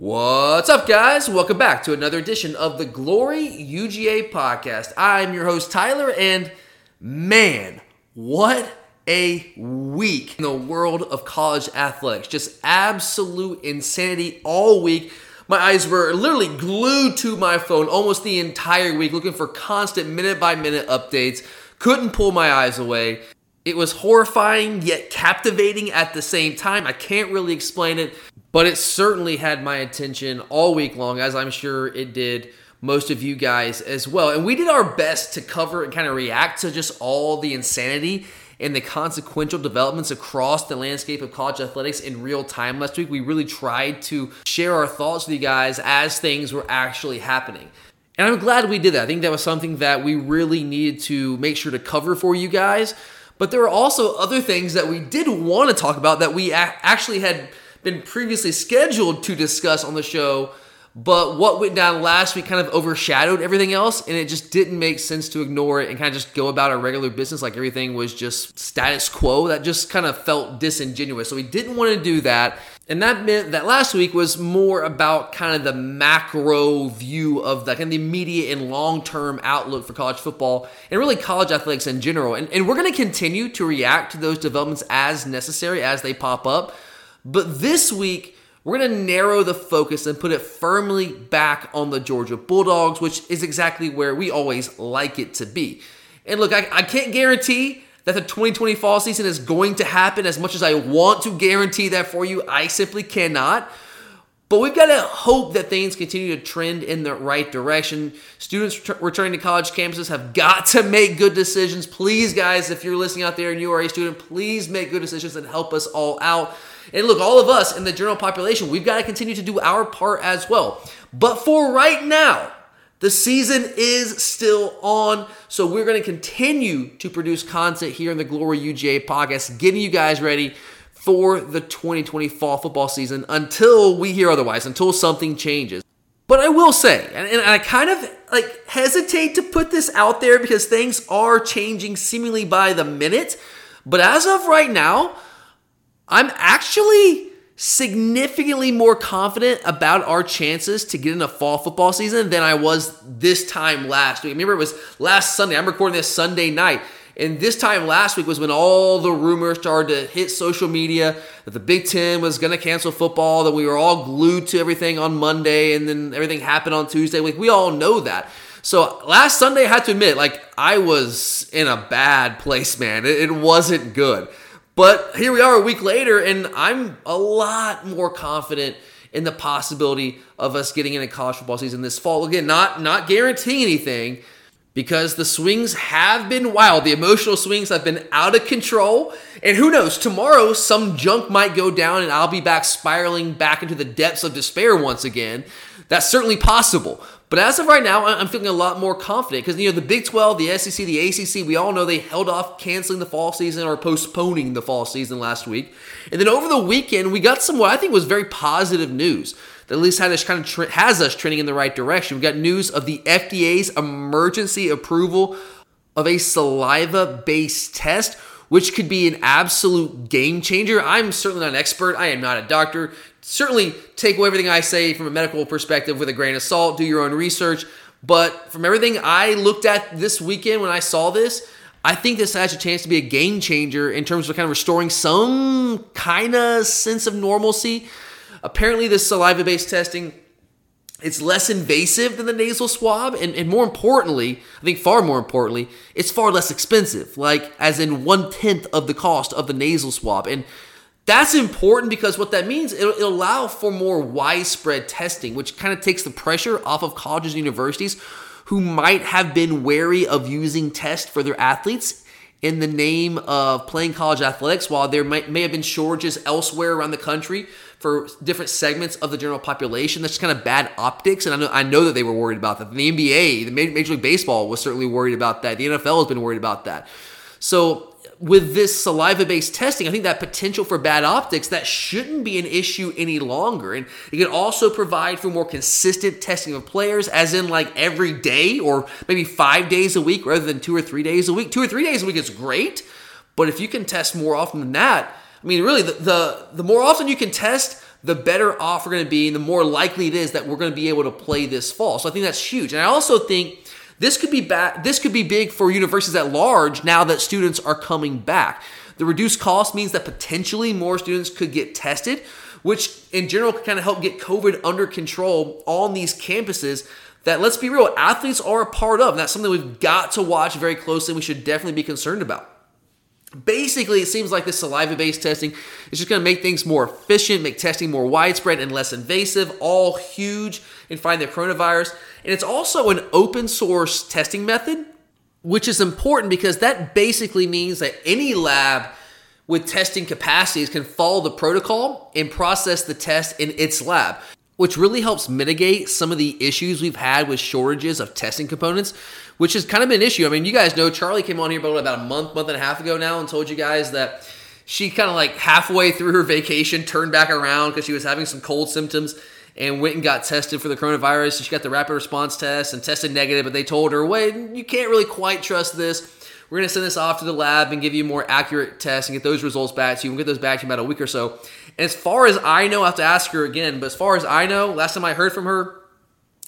What's up, guys? Welcome back to another edition of the Glory UGA podcast. I'm your host, Tyler, and man, what a week in the world of college athletics. Just absolute insanity all week. My eyes were literally glued to my phone almost the entire week, looking for constant minute by minute updates. Couldn't pull my eyes away. It was horrifying yet captivating at the same time. I can't really explain it, but it certainly had my attention all week long, as I'm sure it did most of you guys as well. And we did our best to cover and kind of react to just all the insanity and the consequential developments across the landscape of college athletics in real time last week. We really tried to share our thoughts with you guys as things were actually happening. And I'm glad we did that. I think that was something that we really needed to make sure to cover for you guys. But there were also other things that we did want to talk about that we actually had been previously scheduled to discuss on the show. But what went down last week kind of overshadowed everything else, and it just didn't make sense to ignore it and kind of just go about our regular business like everything was just status quo. That just kind of felt disingenuous. So we didn't want to do that. And that meant that last week was more about kind of the macro view of the kind of the immediate and long term outlook for college football and really college athletics in general. And, and we're going to continue to react to those developments as necessary as they pop up. But this week, we're going to narrow the focus and put it firmly back on the Georgia Bulldogs, which is exactly where we always like it to be. And look, I, I can't guarantee that the 2020 fall season is going to happen as much as I want to guarantee that for you. I simply cannot. But we've got to hope that things continue to trend in the right direction. Students returning to college campuses have got to make good decisions. Please, guys, if you're listening out there and you are a student, please make good decisions and help us all out. And look, all of us in the general population, we've got to continue to do our part as well. But for right now, the season is still on, so we're going to continue to produce content here in the Glory UGA podcast, getting you guys ready for the 2020 fall football season until we hear otherwise, until something changes. But I will say, and, I kind of like hesitate to put this out there because things are changing seemingly by the minute. But as of right now, I'm actually significantly more confident about our chances to get in a fall football season than I was this time last week. Remember it was last Sunday. I'm recording this Sunday night. And this time last week was when all the rumors started to hit social media that the Big Ten was going to cancel football, that we were all glued to everything on Monday, and then everything happened on Tuesday. Like, we all know that. So last Sunday, I had to admit, like, I was in a bad place, man. It, it wasn't good. But here we are a week later, and I'm a lot more confident in the possibility of us getting in a college football season this fall. Again, not not guaranteeing anything because the swings have been wild. The emotional swings have been out of control. And who knows, tomorrow some junk might go down and I'll be back spiraling back into the depths of despair once again. That's certainly possible. But as of right now, I'm feeling a lot more confident because, you know, the Big 12, the SEC, the ACC, we all know they held off canceling the fall season or postponing the fall season last week. And then over the weekend, we got some what I think was very positive news that at least had us kind of tra- has us trending in the right direction. We got news of the FDA's emergency approval of a saliva based test which could be an absolute game changer. I'm certainly not an expert. I am not a doctor certainly take everything I say from a medical perspective with a grain of salt, do your own research. But from everything I looked at this weekend when I saw this, I think this has a chance to be a game changer in terms of kind of restoring some kind of sense of normalcy. Apparently, this saliva based testing it's less invasive than the nasal swab and, and more importantly i think far more importantly it's far less expensive like as in one tenth of the cost of the nasal swab and that's important because what that means, it'll, it'll allow for more widespread testing, which kind of takes the pressure off of colleges and universities who might have been wary of using tests for their athletes in the name of playing college athletics while there might, may have been shortages elsewhere around the country for different segments of the general population. That's kind of bad optics, and I know I know that they were worried about that. The NBA, the Major League Baseball was certainly worried about that. The NFL has been worried about that. So with this saliva based testing, I think that potential for bad optics, that shouldn't be an issue any longer. And it can also provide for more consistent testing of players, as in like every day or maybe five days a week rather than two or three days a week. Two or three days a week is great, but if you can test more often than that, I mean, really, the, the, the more often you can test, the better off we're going to be and the more likely it is that we're going to be able to play this fall. So I think that's huge. And I also think this could be bad this could be big for universities at large now that students are coming back. The reduced cost means that potentially more students could get tested, which in general can kind of help get COVID under control on these campuses that let's be real, athletes are a part of. And that's something we've got to watch very closely. We should definitely be concerned about. Basically, it seems like this saliva based testing is just going to make things more efficient, make testing more widespread and less invasive, all huge in finding the coronavirus. And it's also an open source testing method, which is important because that basically means that any lab with testing capacities can follow the protocol and process the test in its lab which really helps mitigate some of the issues we've had with shortages of testing components, which has kind of been an issue. I mean, you guys know Charlie came on here about a month, month and a half ago now and told you guys that she kind of like halfway through her vacation turned back around because she was having some cold symptoms and went and got tested for the coronavirus. She got the rapid response test and tested negative, but they told her, wait, you can't really quite trust this. We're going to send this off to the lab and give you more accurate tests and get those results back So you. We'll get those back in about a week or so. And as far as I know, I have to ask her again, but as far as I know, last time I heard from her,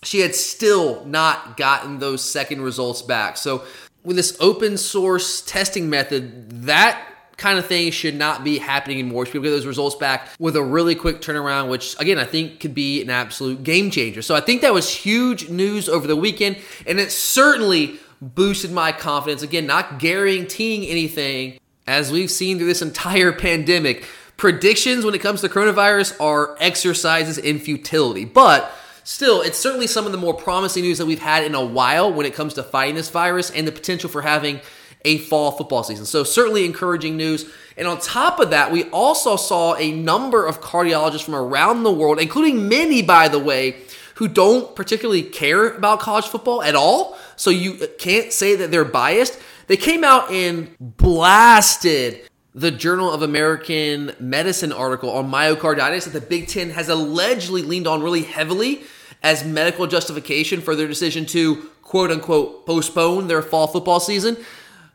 she had still not gotten those second results back. So with this open source testing method, that kind of thing should not be happening anymore. Should be get those results back with a really quick turnaround, which again I think could be an absolute game changer. So I think that was huge news over the weekend, and it certainly boosted my confidence. Again, not guaranteeing anything as we've seen through this entire pandemic. Predictions when it comes to coronavirus are exercises in futility, but still, it's certainly some of the more promising news that we've had in a while when it comes to fighting this virus and the potential for having a fall football season. So, certainly encouraging news. And on top of that, we also saw a number of cardiologists from around the world, including many, by the way, who don't particularly care about college football at all. So you can't say that they're biased. They came out and blasted the Journal of American Medicine article on myocarditis that the Big Ten has allegedly leaned on really heavily as medical justification for their decision to quote unquote postpone their fall football season.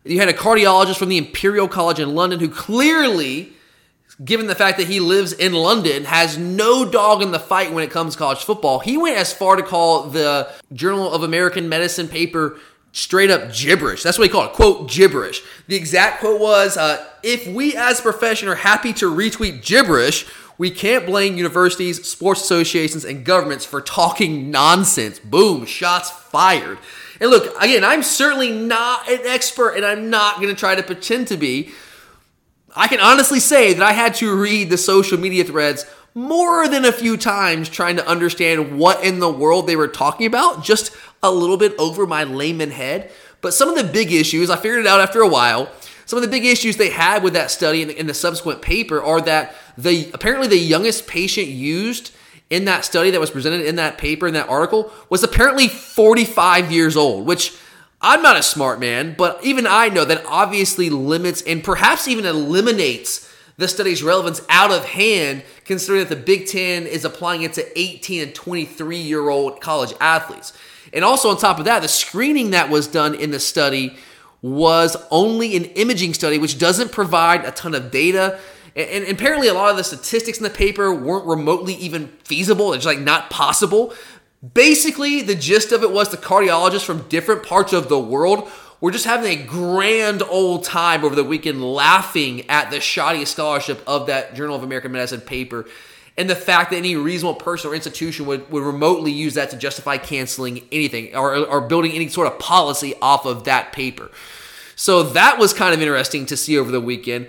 You had a cardiologist from the Imperial College in London who clearly given the fact that he lives in London, has no dog in the fight when it comes to college football. He went as far to call the Journal of American Medicine paper straight up gibberish. That's what he called it, quote, gibberish. The exact quote was uh, If we as a profession are happy to retweet gibberish, we can't blame universities, sports associations, and governments for talking nonsense. Boom, shots fired. And look, again, I'm certainly not an expert and I'm not going to try to pretend to be. I can honestly say that I had to read the social media threads more than a few times trying to understand what in the world they were talking about, just a little bit over my layman head. But some of the big issues, I figured it out after a while. Some of the big issues they had with that study and the, subsequent paper are that the apparently the youngest patient used in that study that was presented in that paper in that article was apparently 45 years old, which I'm not a smart man, but even I know that obviously limits and perhaps even eliminates the study's relevance out of hand, considering that the Big Ten is applying it to 18 and 23 year old college athletes. And also, on top of that, the screening that was done in the study was only an imaging study, which doesn't provide a ton of data. And, and apparently, a lot of the statistics in the paper weren't remotely even feasible. It's like not possible Basically, the gist of it was the cardiologists from different parts of the world were just having a grand old time over the weekend laughing at the shoddy scholarship of that Journal of American Medicine paper and the fact that any reasonable person or institution would, would remotely use that to justify canceling anything or, or building any sort of policy off of that paper. So that was kind of interesting to see over the weekend.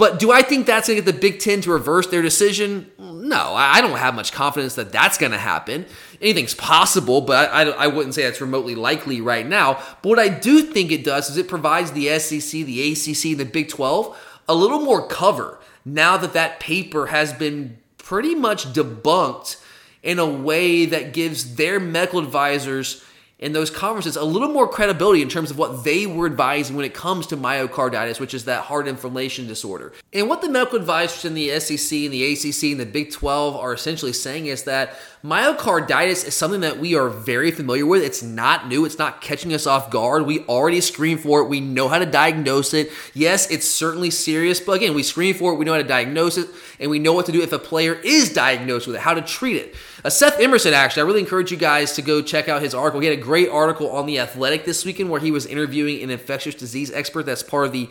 But do I think that's going to get the Big Ten to reverse their decision? No, I don't have much confidence that that's going to happen. Anything's possible, but I, I, wouldn't say that's remotely likely right now. But what I do think it does is it provides the SEC, the ACC, and the Big 12 a little more cover now that that paper has been pretty much debunked in a way that gives their medical advisors in those conferences a little more credibility in terms of what they were advising when it comes to myocarditis, which is that heart inflammation disorder. And what the medical advisors in the SEC and the ACC and the Big 12 are essentially saying is that myocarditis is something that we are very familiar with. It's not new, it's not catching us off guard. We already screen for it, we know how to diagnose it. Yes, it's certainly serious, but again, we screen for it, we know how to diagnose it, and we know what to do if a player is diagnosed with it, how to treat it. Uh, Seth Emerson, actually, I really encourage you guys to go check out his article. He had a great article on The Athletic this weekend where he was interviewing an infectious disease expert that's part of the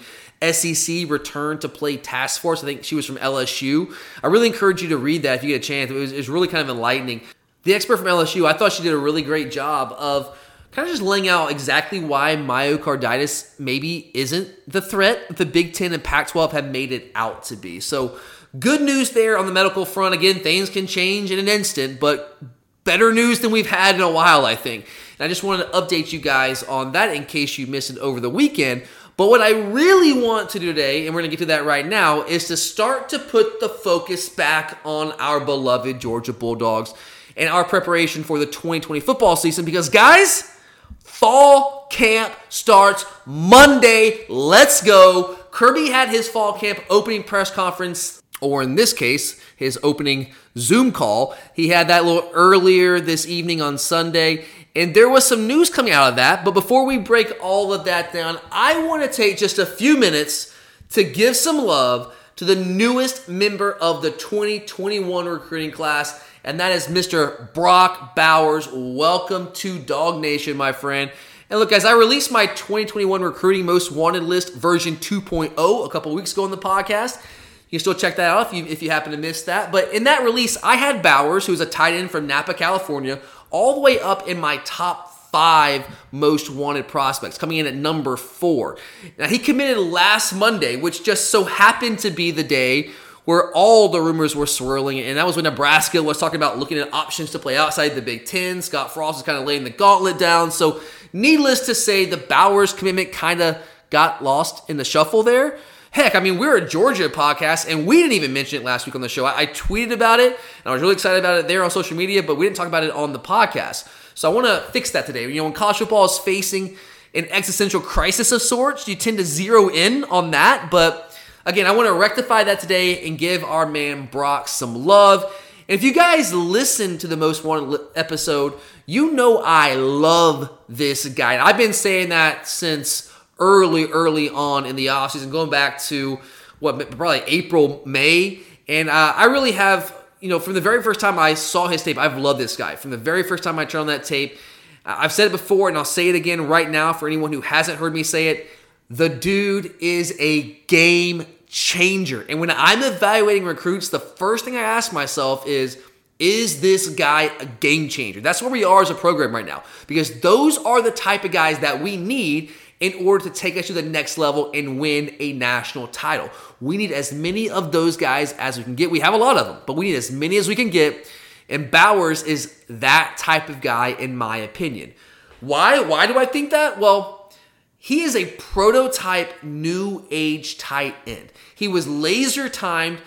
SEC return to play task force. I think she was from LSU. I really encourage you to read that if you get a chance. It was, it was really kind of enlightening. The expert from LSU, I thought she did a really great job of kind of just laying out exactly why myocarditis maybe isn't the threat the Big Ten and Pac 12 have made it out to be. So, good news there on the medical front. Again, things can change in an instant, but better news than we've had in a while, I think. And I just wanted to update you guys on that in case you missed it over the weekend. But what I really want to do today, and we're going to get to that right now, is to start to put the focus back on our beloved Georgia Bulldogs and our preparation for the 2020 football season because, guys, fall camp starts Monday. Let's go. Kirby had his fall camp opening press conference, or in this case, his opening Zoom call. He had that a little earlier this evening on Sunday. And there was some news coming out of that. But before we break all of that down, I want to take just a few minutes to give some love to the newest member of the 2021 recruiting class, and that is Mr. Brock Bowers. Welcome to Dog Nation, my friend. And look, guys, I released my 2021 recruiting most wanted list version 2.0 a couple weeks ago on the podcast. You can still check that out if you, if you happen to miss that. But in that release, I had Bowers, who's a tight end from Napa, California, all the way up in my top five most wanted prospects, coming in at number four. Now, he committed last Monday, which just so happened to be the day where all the rumors were swirling, and that was when Nebraska was talking about looking at options to play outside the Big Ten. Scott Frost was kind of laying the gauntlet down. So, needless to say, the Bowers commitment kind of got lost in the shuffle there. Heck, I mean, we're a Georgia podcast, and we didn't even mention it last week on the show. I, I, tweeted about it, and I was really excited about it there on social media, but we didn't talk about it on the podcast. So I want to fix that today. You know, when college football is facing an existential crisis of sorts, you tend to zero in on that. But again, I want to rectify that today and give our man Brock some love. And if you guys listen to the Most Wanted episode, you know I love this guy. I've been saying that since early, early on in the offseason, going back to what probably April, May. And uh, I really have, you know, from the very first time I saw his tape, I've loved this guy. From the very first time I turned on that tape, I've said it before and I'll say it again right now for anyone who hasn't heard me say it. The dude is a game changer. And when I'm evaluating recruits, the first thing I ask myself is, is this guy a game changer? That's where we are as a program right now. Because those are the type of guys that we need in order to take us to the next level and win a national title. We need as many of those guys as we can get. We have a lot of them, but we need as many as we can get. And Bowers is that type of guy, in my opinion. Why? Why do I think that? Well, he is a prototype new age tight end. He was laser timed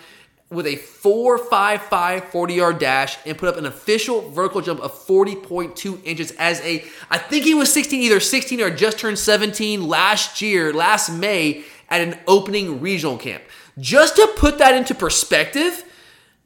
with a 4.55 40 yard dash and put up an official vertical jump of 40.2 inches as a, I think he was 16, either 16 or just turned 17 last year, last May at an opening regional camp. Just to put that into perspective,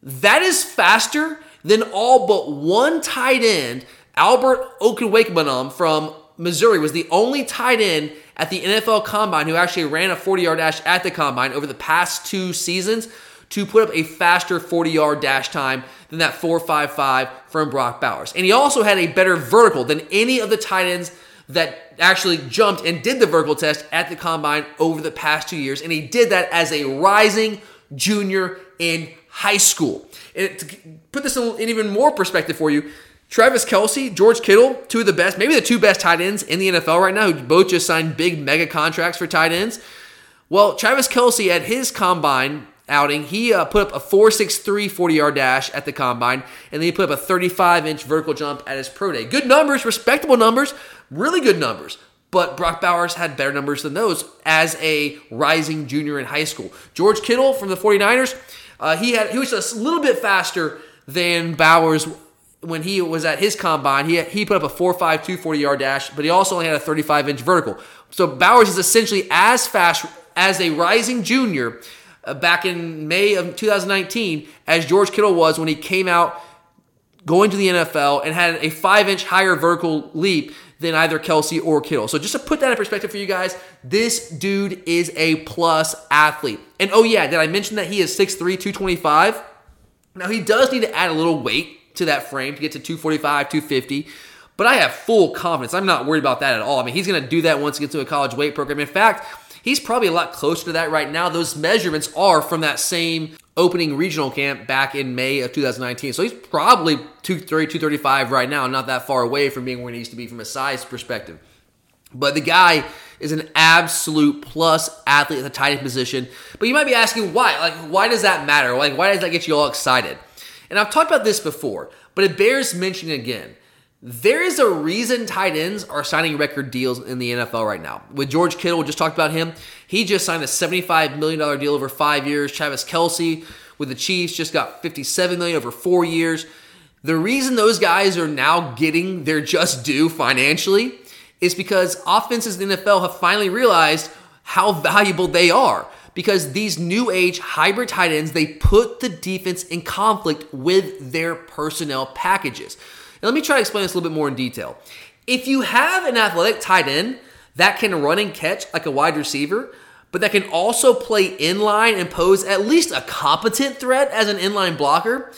that is faster than all but one tight end. Albert Okwuegbunam from Missouri was the only tight end at the NFL Combine who actually ran a 40 yard dash at the Combine over the past two seasons to put up a faster 40 yard dash time than that 4.55 from Brock Bowers. And he also had a better vertical than any of the tight ends that actually jumped and did the vertical test at the combine over the past two years. And he did that as a rising junior in high school. And to put this in even more perspective for you, Travis Kelce, George Kittle, two of the best, maybe the two best tight ends in the NFL right now, who both just signed big mega contracts for tight ends. Well, Travis Kelce at his combine outing, he uh, put up a 4.63 40 yard dash at the combine, and then he put up a 35 inch vertical jump at his pro day. Good numbers, respectable numbers, really good numbers. But Brock Bowers had better numbers than those as a rising junior in high school. George Kittle from the 49ers, uh, he had he was a little bit faster than Bowers when he was at his combine, he, he put up a 4.5, 240 yard dash, but he also only had a 35 inch vertical. So Bowers is essentially as fast as a rising junior Uh, back in May of 2019 as George Kittle was when he came out going to the NFL and had a five inch higher vertical leap than either Kelce or Kittle. So just to put that in perspective for you guys, this dude is a plus athlete. And oh yeah, did I mention that he is 6'3", 225? Now he does need to add a little weight to that frame to get to 245, 250. But I have full confidence. I'm not worried about that at all. I mean, he's going to do that once he gets to a college weight program. In fact, he's probably a lot closer to that right now. Those measurements are from that same opening regional camp back in May of 2019. So he's probably 230, 235 right now, not that far away from being where he needs to be from a size perspective. But the guy is an absolute plus athlete at the tight end position. But you might be asking why? Like, why does that matter? Like, why does that get you all excited? And I've talked about this before, but it bears mentioning again. There is a reason tight ends are signing record deals in the NFL right now. With George Kittle, we just talked about him. He just signed a $75 million deal over five years. Travis Kelce with the Chiefs just got 57 million over four years. The reason those guys are now getting their just due financially is because offenses in the NFL have finally realized how valuable they are. Because these new age hybrid tight ends, they put the defense in conflict with their personnel packages. Now, let me try to explain this a little bit more in detail. If you have an athletic tight end that can run and catch like a wide receiver, but that can also play inline and pose at least a competent threat as an inline blocker,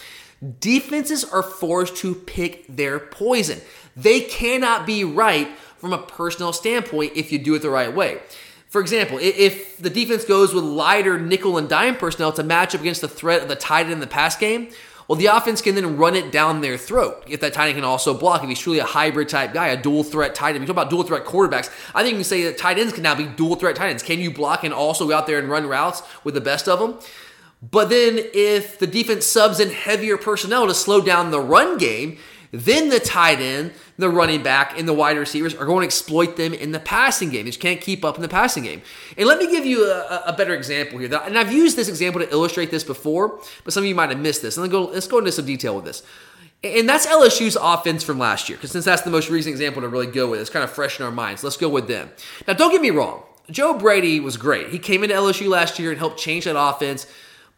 defenses are forced to pick their poison. They cannot be right from a personnel standpoint if you do it the right way. For example, if the defense goes with lighter nickel and dime personnel to match up against the threat of the tight end in the pass game, well, the offense can then run it down their throat if that tight end can also block. If he's truly a hybrid type guy, a dual threat tight end. We talk about dual threat quarterbacks. I think you can say that tight ends can now be dual threat tight ends. Can you block and also go out there and run routes with the best of them? But then if the defense subs in heavier personnel to slow down the run game, then the tight end, the running back, and the wide receivers are going to exploit them in the passing game. They just can't keep up in the passing game. And let me give you a, a better example here. And I've used this example to illustrate this before, but some of you might have missed this. And let's go, let's go into some detail with this. And that's LSU's offense from last year, because since that's the most recent example to really go with, it's kind of fresh in our minds. Let's go with them. Now, don't get me wrong. Joe Brady was great. He came into LSU last year and helped change that offense,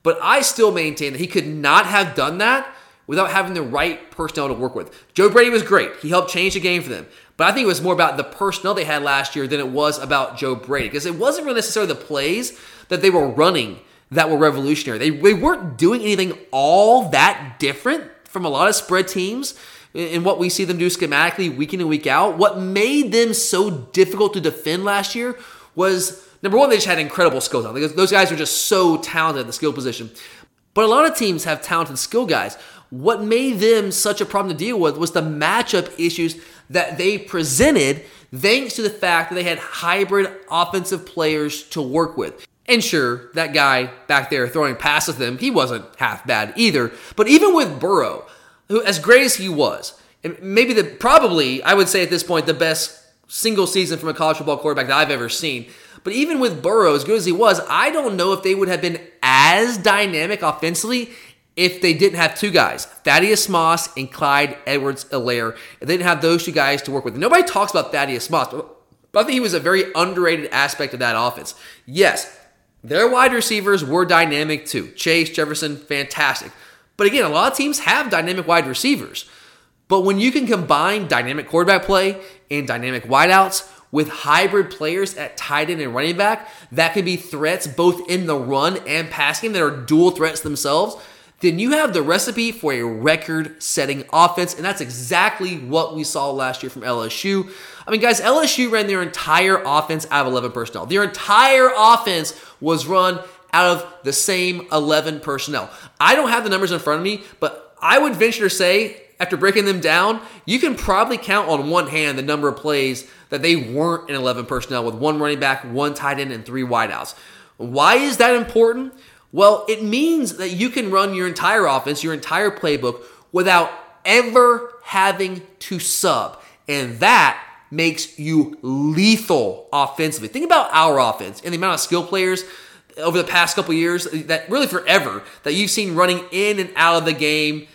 but I still maintain that he could not have done that without having the right personnel to work with. Joe Brady was great. He helped change the game for them. But I think it was more about the personnel they had last year than it was about Joe Brady because it wasn't really necessarily the plays that they were running that were revolutionary. They, they weren't doing anything all that different from a lot of spread teams in what we see them do schematically week in and week out. What made them so difficult to defend last year was number one, they just had incredible skills. Those guys are just so talented at the skill position. But a lot of teams have talented skill guys. What made them such a problem to deal with was the matchup issues that they presented, thanks to the fact that they had hybrid offensive players to work with. And sure, that guy back there throwing passes them, he wasn't half bad either. But even with Burrow, who as great as he was, and maybe the probably I would say at this point the best single season from a college football quarterback that I've ever seen. But even with Burrow, as good as he was, I don't know if they would have been as dynamic offensively if they didn't have two guys, Thaddeus Moss and Clyde Edwards-Helaire. They didn't have those two guys to work with. Nobody talks about Thaddeus Moss, but I think he was a very underrated aspect of that offense. Yes, their wide receivers were dynamic too. Chase, Jefferson, fantastic. But again, a lot of teams have dynamic wide receivers. But when you can combine dynamic quarterback play and dynamic wideouts with hybrid players at tight end and running back that can be threats both in the run and passing that are dual threats themselves, then you have the recipe for a record setting offense. And that's exactly what we saw last year from LSU. I mean, guys, LSU ran their entire offense out of 11 personnel. Their entire offense was run out of the same 11 personnel. I don't have the numbers in front of me, but I would venture to say, after breaking them down, you can probably count on one hand the number of plays that they weren't in 11 personnel with one running back, one tight end, and three wideouts. Why is that important? Well, it means that you can run your entire offense, your entire playbook, without ever having to sub. And that makes you lethal offensively. Think about our offense and the amount of skill players over the past couple years that really forever that you've seen running in and out of the game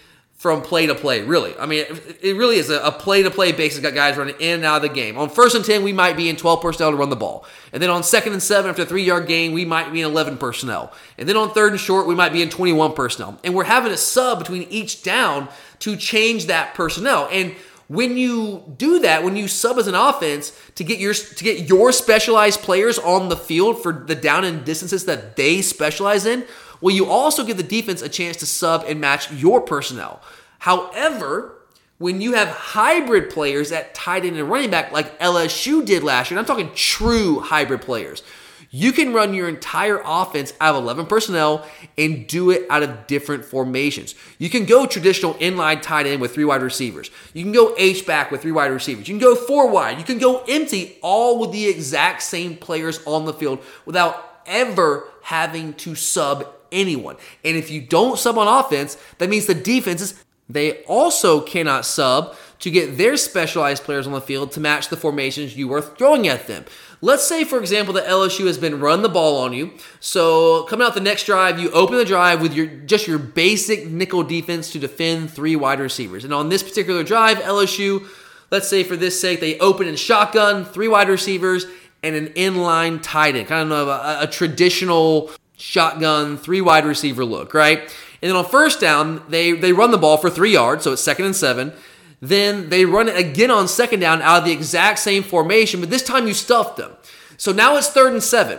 from play to play, really. I mean, it really is a play to play basis. Got guys running in and out of the game. On first and 10, we might be in 12 personnel to run the ball. And then on second and seven, after a three yard gain, we might be in 11 personnel. And then on third and short, we might be in 21 personnel. And we're having a sub between each down to change that personnel. And when you do that, when you sub as an offense to get your to get your specialized players on the field for the down and distances that they specialize in, well, you also give the defense a chance to sub and match your personnel. However, when you have hybrid players at tight end and running back like LSU did last year, and I'm talking true hybrid players, you can run your entire offense out of 11 personnel and do it out of different formations. You can go traditional inline tight end with three wide receivers. You can go H back with three wide receivers. You can go four wide. You can go empty, all with the exact same players on the field without ever having to sub anyone. And if you don't sub on offense, that means the defenses they also cannot sub to get their specialized players on the field to match the formations you are throwing at them. Let's say, for example, that LSU has been run the ball on you. So coming out the next drive, you open the drive with your just your basic nickel defense to defend three wide receivers. And on this particular drive, LSU, let's say for this sake, they open in shotgun, three wide receivers, and an inline tight end, kind of a, a traditional shotgun, three wide receiver look, right? And then on first down, they, they run the ball for three yards, so it's second and seven. Then they run it again on second down out of the exact same formation, but this time you stuffed them. So now it's third and seven.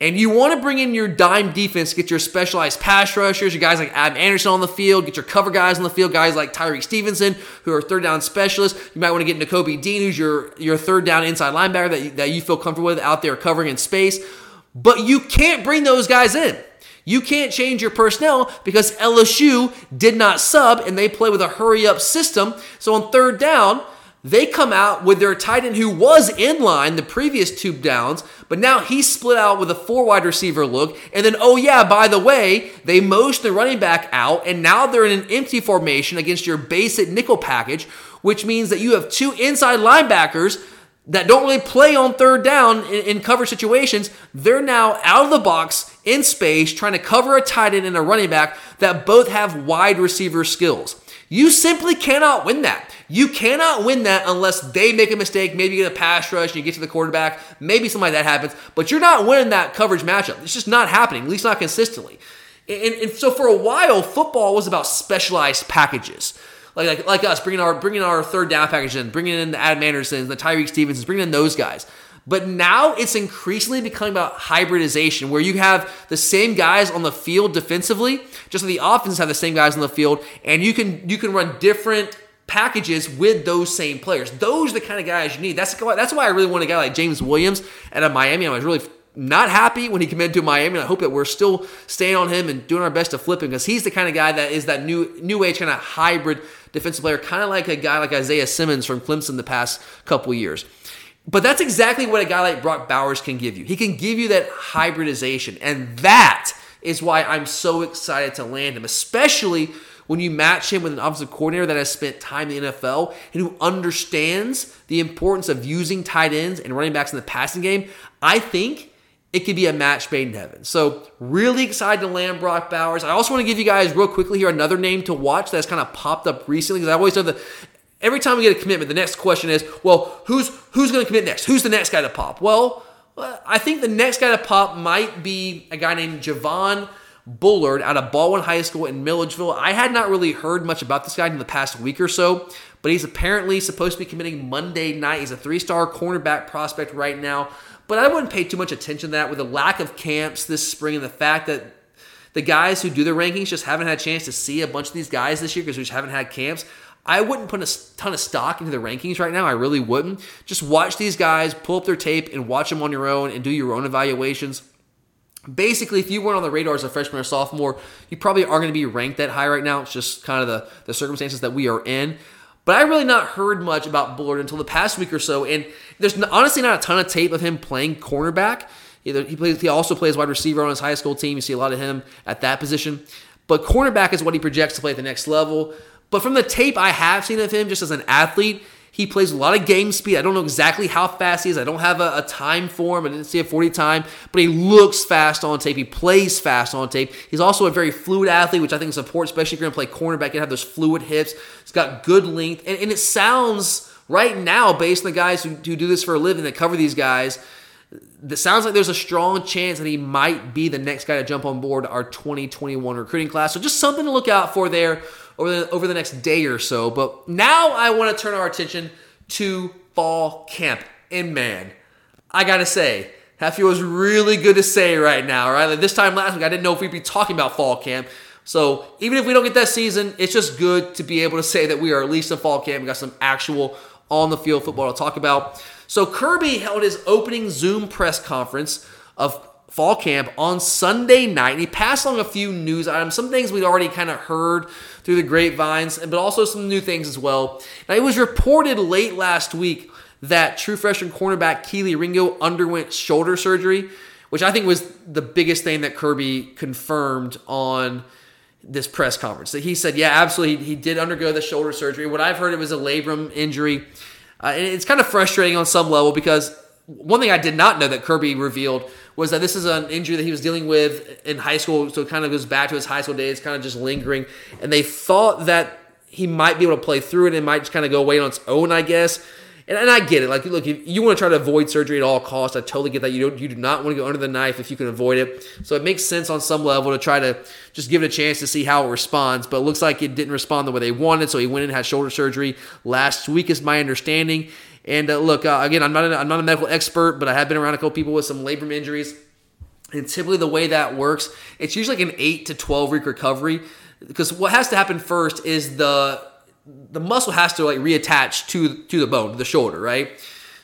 And you want to bring in your dime defense, get your specialized pass rushers, your guys like Adam Anderson on the field, get your cover guys on the field, guys like Tyrique Stevenson, who are third down specialists. You might want to get Nakobe Dean, who's your, your third down inside linebacker that you, that you feel comfortable with out there covering in space. But you can't bring those guys in. You can't change your personnel because LSU did not sub and they play with a hurry up system. So on third down, they come out with their tight end who was in line the previous two downs, but now he's split out with a four wide receiver look. And then, oh yeah, by the way, they motion the running back out, and now they're in an empty formation against your basic nickel package, which means that you have two inside linebackers that don't really play on third down in, in cover situations. They're now out of the box in space trying to cover a tight end and a running back that both have wide receiver skills. You simply cannot win that. You cannot win that unless they make a mistake. Maybe you get a pass rush and you get to the quarterback. Maybe something like that happens. But you're not winning that coverage matchup. It's just not happening, at least not consistently. And, and so for a while, football was about specialized packages. Like, like, like us, bringing our bringing our third down package in, bringing in the Adam Andersons, the Tyrique Stevensons, bringing in those guys. But now it's increasingly becoming about hybridization, where you have the same guys on the field defensively, just like the offenses have the same guys on the field, and you can you can run different packages with those same players. Those are the kind of guys you need. That's that's why I really want a guy like James Williams out of Miami. I was really not happy when he committed to Miami. I hope that we're still staying on him and doing our best to flip him because he's the kind of guy that is that new new age kind of hybrid defensive player, kind of like a guy like Isaiah Simmons from Clemson the past couple years. But that's exactly what a guy like Brock Bowers can give you. He can give you that hybridization. And that is why I'm so excited to land him, especially when you match him with an offensive coordinator that has spent time in the NFL and who understands the importance of using tight ends and running backs in the passing game. I think it could be a match made in heaven. So, really excited to land Brock Bowers. I also want to give you guys, real quickly here, another name to watch that's kind of popped up recently because I always know that every time we get a commitment, the next question is, well, who's who's going to commit next? Who's the next guy to pop? Well, I think the next guy to pop might be a guy named Javon Bullard out of Baldwin High School in Milledgeville. I had not really heard much about this guy in the past week or so, but he's apparently supposed to be committing Monday night. He's a three-star cornerback prospect right now, but I wouldn't pay too much attention to that with the lack of camps this spring and the fact that the guys who do the rankings just haven't had a chance to see a bunch of these guys this year because we just haven't had camps. I wouldn't put a ton of stock into the rankings right now. I really wouldn't. Just watch these guys, pull up their tape, and watch them on your own and do your own evaluations. Basically, if you weren't on the radar as a freshman or sophomore, you probably aren't going to be ranked that high right now. It's just kind of the, the circumstances that we are in. But I really not heard much about Bullard until the past week or so, and there's honestly not a ton of tape of him playing cornerback. He plays, he also plays wide receiver on his high school team. You see a lot of him at that position. But cornerback is what he projects to play at the next level. But from the tape I have seen of him, just as an athlete, He plays a lot of game speed. I don't know exactly how fast he is. I don't have a, a, time for him. I didn't see a 40 time, but he looks fast on tape. He plays fast on tape. He's also a very fluid athlete, which I think is important, especially if you're going to play cornerback and have those fluid hips. He's got good length. And, and it sounds right now, based on the guys who, who do this for a living that cover these guys, it sounds like there's a strong chance that he might be the next guy to jump on board our 2021 recruiting class. So just something to look out for there over the, over the next day or so. But now I want to turn our attention to fall camp. And man, I got to say, that feels really good to say right now, right? Like this time last week, I didn't know if we'd be talking about fall camp. So even if we don't get that season, it's just good to be able to say that we are at least in fall camp. We got some actual on the field football to talk about. So Kirby held his opening Zoom press conference of fall camp on Sunday night. And he passed along a few news items, some things we'd already kind of heard through the grapevines, but also some new things as well. Now, it was reported late last week that true freshman cornerback Kelee Ringo underwent shoulder surgery, which I think was the biggest thing that Kirby confirmed on this press conference. That he said, yeah, absolutely, he did undergo the shoulder surgery. What I've heard it was a labrum injury. Uh, and it's kind of frustrating on some level because one thing I did not know that Kirby revealed was that this is an injury that he was dealing with in high school. So it kind of goes back to his high school days, kind of just lingering. And they thought that he might be able to play through it and might just kind of go away on its own, I guess. And, and I get it. Like, look, you want to try to avoid surgery at all costs, I totally get that. You don't, you do not want to go under the knife if you can avoid it. So it makes sense on some level to try to just give it a chance to see how it responds. But it looks like it didn't respond the way they wanted, so he went and had shoulder surgery last week, is my understanding. And uh, look, uh, again, I'm not a, I'm not a medical expert, but I have been around a couple people with some labrum injuries. And typically, the way that works, it's usually like an eight to 12 week recovery. Because what has to happen first is the the muscle has to like reattach to to the bone, the shoulder, right?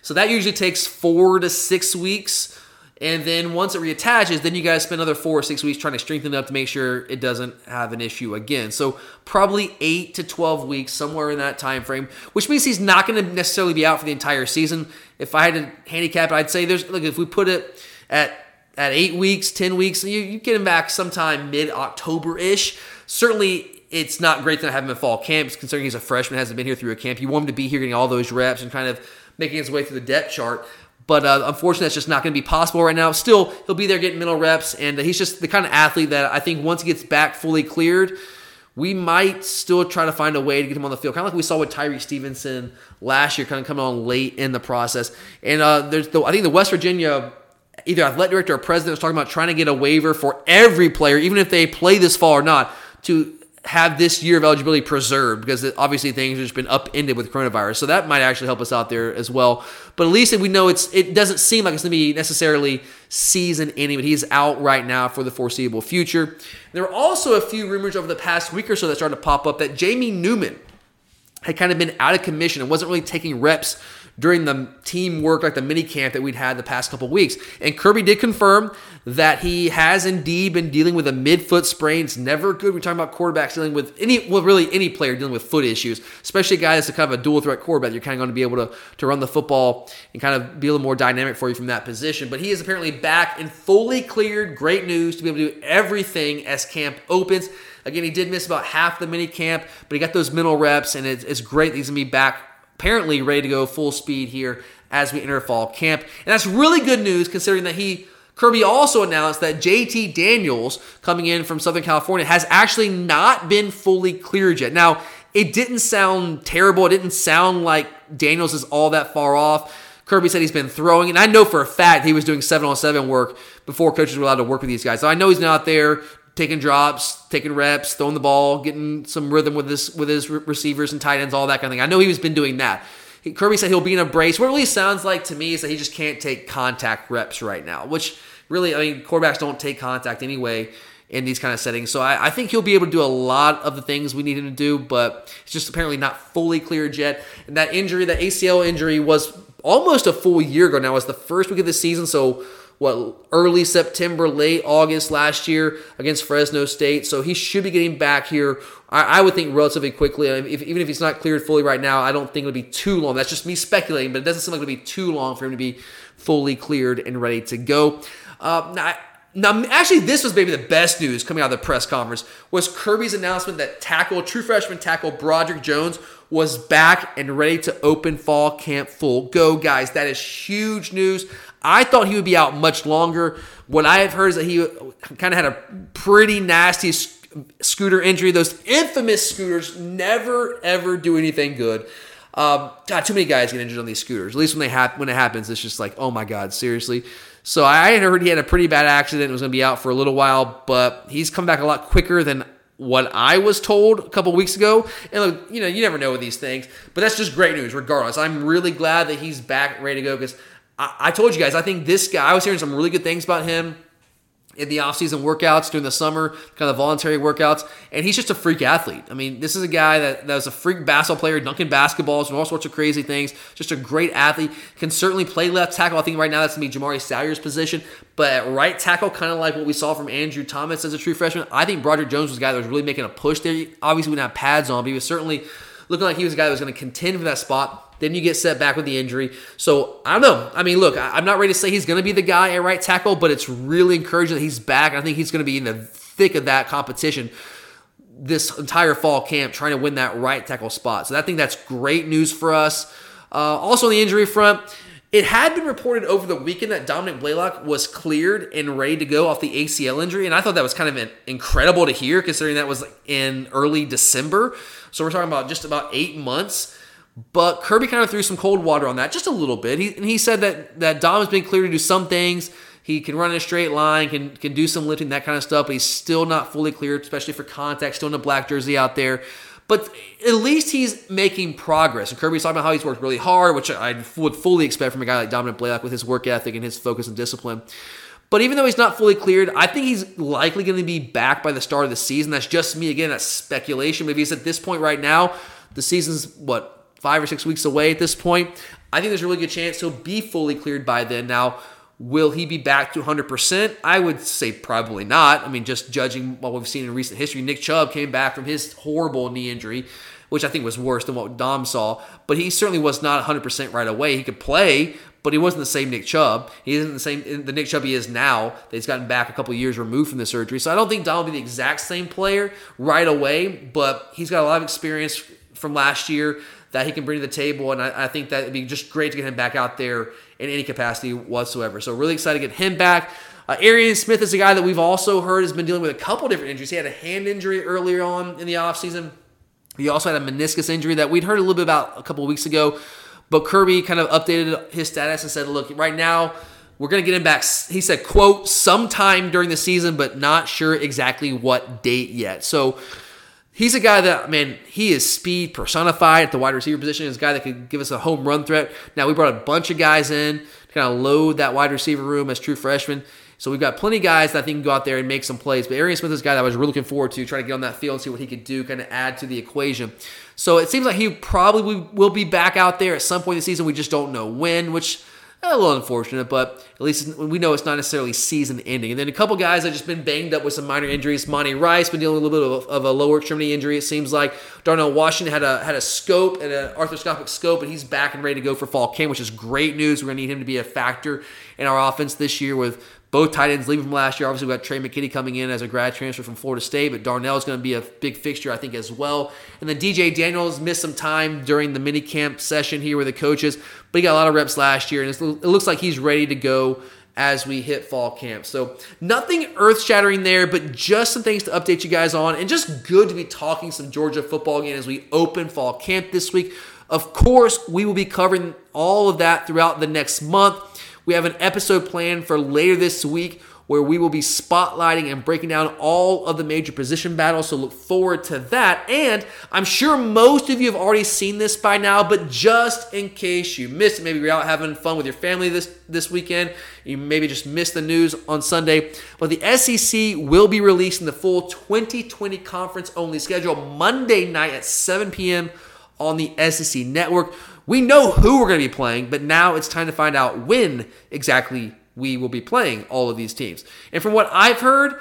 So that usually takes four to six weeks. And then once it reattaches, then you guys spend another four or six weeks trying to strengthen it up to make sure it doesn't have an issue again. So probably eight to twelve weeks, somewhere in that time frame, which means he's not going to necessarily be out for the entire season. If I had to handicap it, I'd say there's look if we put it at at eight weeks, ten weeks, you, you get him back sometime mid October ish. Certainly it's not great to have him in fall camps, considering he's a freshman, hasn't been here through a camp. You want him to be here getting all those reps and kind of making his way through the depth chart. But uh, unfortunately, that's just not going to be possible right now. Still, he'll be there getting mental reps, and uh, he's just the kind of athlete that I think once he gets back fully cleared, we might still try to find a way to get him on the field, kind of like we saw with Tyree Stevenson last year, kind of coming on late in the process. And uh, there's the, I think the West Virginia either athletic director or president was talking about trying to get a waiver for every player, even if they play this fall or not, to have this year of eligibility preserved because obviously things have just been upended with coronavirus. So that might actually help us out there as well. But at least we know it's it doesn't seem like it's going to be necessarily season ending, but he's out right now for the foreseeable future. There were also a few rumors over the past week or so that started to pop up that Jamie Newman had kind of been out of commission and wasn't really taking reps during the teamwork, like the mini camp that we'd had the past couple weeks. And Kirby did confirm that he has indeed been dealing with a midfoot sprain. It's never good. We're talking about quarterbacks dealing with any, well, really any player dealing with foot issues, especially a guy that's a kind of a dual threat quarterback. You're kind of going to be able to, to run the football and kind of be a little more dynamic for you from that position. But he is apparently back and fully cleared. Great news to be able to do everything as camp opens. Again, he did miss about half the mini camp, but he got those mental reps, and it's, it's great he's going to be back apparently ready to go full speed here as we enter fall camp. And that's really good news considering that he Kirby also announced that JT Daniels, coming in from Southern California, has actually not been fully cleared yet. Now, it didn't sound terrible. It didn't sound like Daniels is all that far off. Kirby said he's been throwing, and I know for a fact he was doing seven on seven work before coaches were allowed to work with these guys. So I know he's not there taking drops, taking reps, throwing the ball, getting some rhythm with his with his receivers and tight ends, all that kind of thing. I know he's been doing that. He, Kirby said he'll be in a brace. What really sounds like to me is that he just can't take contact reps right now, which really, I mean, quarterbacks don't take contact anyway in these kind of settings. So I, I, think he'll be able to do a lot of the things we need him to do, but it's just apparently not fully cleared yet. And that injury, that ACL injury, was almost a full year ago now. It's the first week of the season, so what early September, late August last year against Fresno State. So he should be getting back here. I, I would think relatively quickly. If, even if he's not cleared fully right now, I don't think it'll be too long. That's just me speculating, but it doesn't seem like it'll be too long for him to be fully cleared and ready to go. Uh, now, now, actually, this was maybe the best news coming out of the press conference was Kirby's announcement that tackle, true freshman tackle Broderick Jones was back and ready to open fall camp full go, guys. That is huge news. I thought he would be out much longer. What I have heard is that he kind of had a pretty nasty scooter injury. Those infamous scooters never ever do anything good. Um, God, too many guys get injured on these scooters. At least when they happen, when it happens, it's just like, oh my God, seriously. So I had heard he had a pretty bad accident. and Was going to be out for a little while, but he's come back a lot quicker than what I was told a couple weeks ago. And look, you know, you never know with these things, but that's just great news regardless. I'm really glad that he's back ready to go because I, I told you guys, I think this guy, I was hearing some really good things about him in the offseason workouts during the summer, kind of voluntary workouts, and he's just a freak athlete. I mean, this is a guy that, that was a freak basketball player, dunking basketballs and all sorts of crazy things. Just a great athlete. Can certainly play left tackle. I think right now that's going to be Jamaree Salyer's position. But at right tackle, kind of like what we saw from Andrew Thomas as a true freshman, I think Broderick Jones was a guy that was really making a push there. Obviously, we didn't have pads on, but he was certainly looking like he was a guy that was going to contend for that spot. Then you get set back with the injury. So I don't know. I mean, look, I'm not ready to say he's going to be the guy at right tackle, but it's really encouraging that he's back. I think he's going to be in the thick of that competition this entire fall camp trying to win that right tackle spot. So I think that's great news for us. Uh, also on the injury front, it had been reported over the weekend that Dominick Blaylock was cleared and ready to go off the ACL injury, and I thought that was kind of incredible to hear, considering that was in early December. So we're talking about just about eight months. But Kirby kind of threw some cold water on that just a little bit. He, and he said that that Dom has been clear to do some things. He can run in a straight line, can can do some lifting, that kind of stuff. But he's still not fully cleared, especially for contact. Still in a black jersey out there. But at least he's making progress. And Kirby's talking about how he's worked really hard, which I would fully expect from a guy like Dominick Blaylock with his work ethic and his focus and discipline. But even though he's not fully cleared, I think he's likely going to be back by the start of the season. That's just me again. That's speculation. Maybe he's at this point right now. The season's what five or six weeks away at this point. I think there's a really good chance he'll be fully cleared by then. Now, will he be back to 100%? I would say probably not. I mean, just judging what we've seen in recent history, Nick Chubb came back from his horrible knee injury, which I think was worse than what Dom saw, but he certainly was not 100% right away. He could play, but he wasn't the same Nick Chubb. He isn't the same the Nick Chubb he is now. That he's gotten back a couple years removed from the surgery. So I don't think Dom will be the exact same player right away, but he's got a lot of experience from last year that he can bring to the table. And I, I think that it'd be just great to get him back out there in any capacity whatsoever. So really excited to get him back. Uh, Arian Smith is a guy that we've also heard has been dealing with a couple different injuries. He had a hand injury earlier on in the offseason. He also had a meniscus injury that we'd heard a little bit about a couple weeks ago. But Kirby kind of updated his status and said, look, right now, we're going to get him back. He said, quote, sometime during the season, but not sure exactly what date yet. So He's a guy that, man, he is speed personified at the wide receiver position. He's a guy that could give us a home run threat. Now, we brought a bunch of guys in to kind of load that wide receiver room as true freshmen. So we've got plenty of guys that I think can go out there and make some plays. But Arian Smith is a guy that I was really looking forward to, trying to get on that field and see what he could do, kind of add to the equation. So it seems like he probably will be back out there at some point in the season. We just don't know when, which a little unfortunate, but at least we know it's not necessarily season ending. And then a couple guys that just been banged up with some minor injuries. Monty Rice been dealing with a little bit of a, of a lower extremity injury. It seems like Darnell Washington had a had a scope and an arthroscopic scope, and he's back and ready to go for fall camp, which is great news. We're gonna need him to be a factor in our offense this year with both tight ends leaving from last year. Obviously, we got Tre' McKitty coming in as a grad transfer from Florida State, but Darnell is going to be a big fixture, I think, as well. And then DJ Daniels missed some time during the mini camp session here with the coaches, but he got a lot of reps last year, and it looks like he's ready to go as we hit fall camp. So nothing earth shattering there, but just some things to update you guys on, and just good to be talking some Georgia football again as we open fall camp this week. Of course, we will be covering all of that throughout the next month. We have an episode planned for later this week where we will be spotlighting and breaking down all of the major position battles. So look forward to that. And I'm sure most of you have already seen this by now, but just in case you missed it, maybe you're out having fun with your family this, this weekend, you maybe just missed the news on Sunday. But the SEC will be releasing the full 2020 conference only schedule Monday night at 7 p.m. on the SEC network. We know who we're going to be playing, but now it's time to find out when exactly we will be playing all of these teams. And from what I've heard,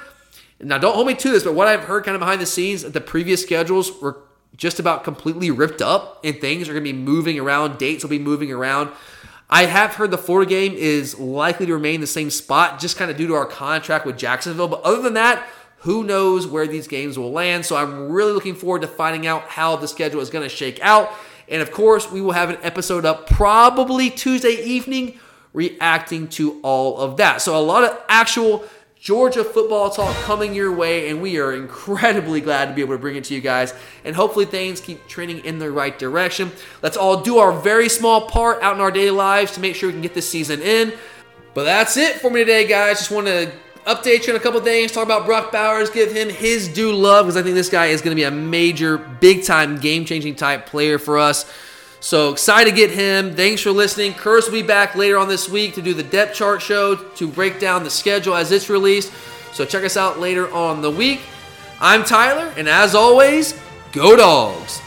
now don't hold me to this, but what I've heard kind of behind the scenes, the previous schedules were just about completely ripped up and things are going to be moving around. Dates will be moving around. I have heard the Florida game is likely to remain the same spot, just kind of due to our contract with Jacksonville. But other than that, Who knows where these games will land? So I'm really looking forward to finding out how the schedule is going to shake out. And of course, we will have an episode up probably Tuesday evening reacting to all of that. So a lot of actual Georgia football talk coming your way, and we are incredibly glad to be able to bring it to you guys. And hopefully, things keep trending in the right direction. Let's all do our very small part out in our daily lives to make sure we can get this season in. But that's it for me today, guys. Just want to update you on a couple things, talk about Brock Bowers, give him his due love because I think this guy is going to be a major, big time, game changing type player for us. So excited to get him. Thanks for listening. Curse will be back later on this week to do the depth chart show to break down the schedule as it's released. So check us out later on the week. I'm Tyler, and as always, go dogs.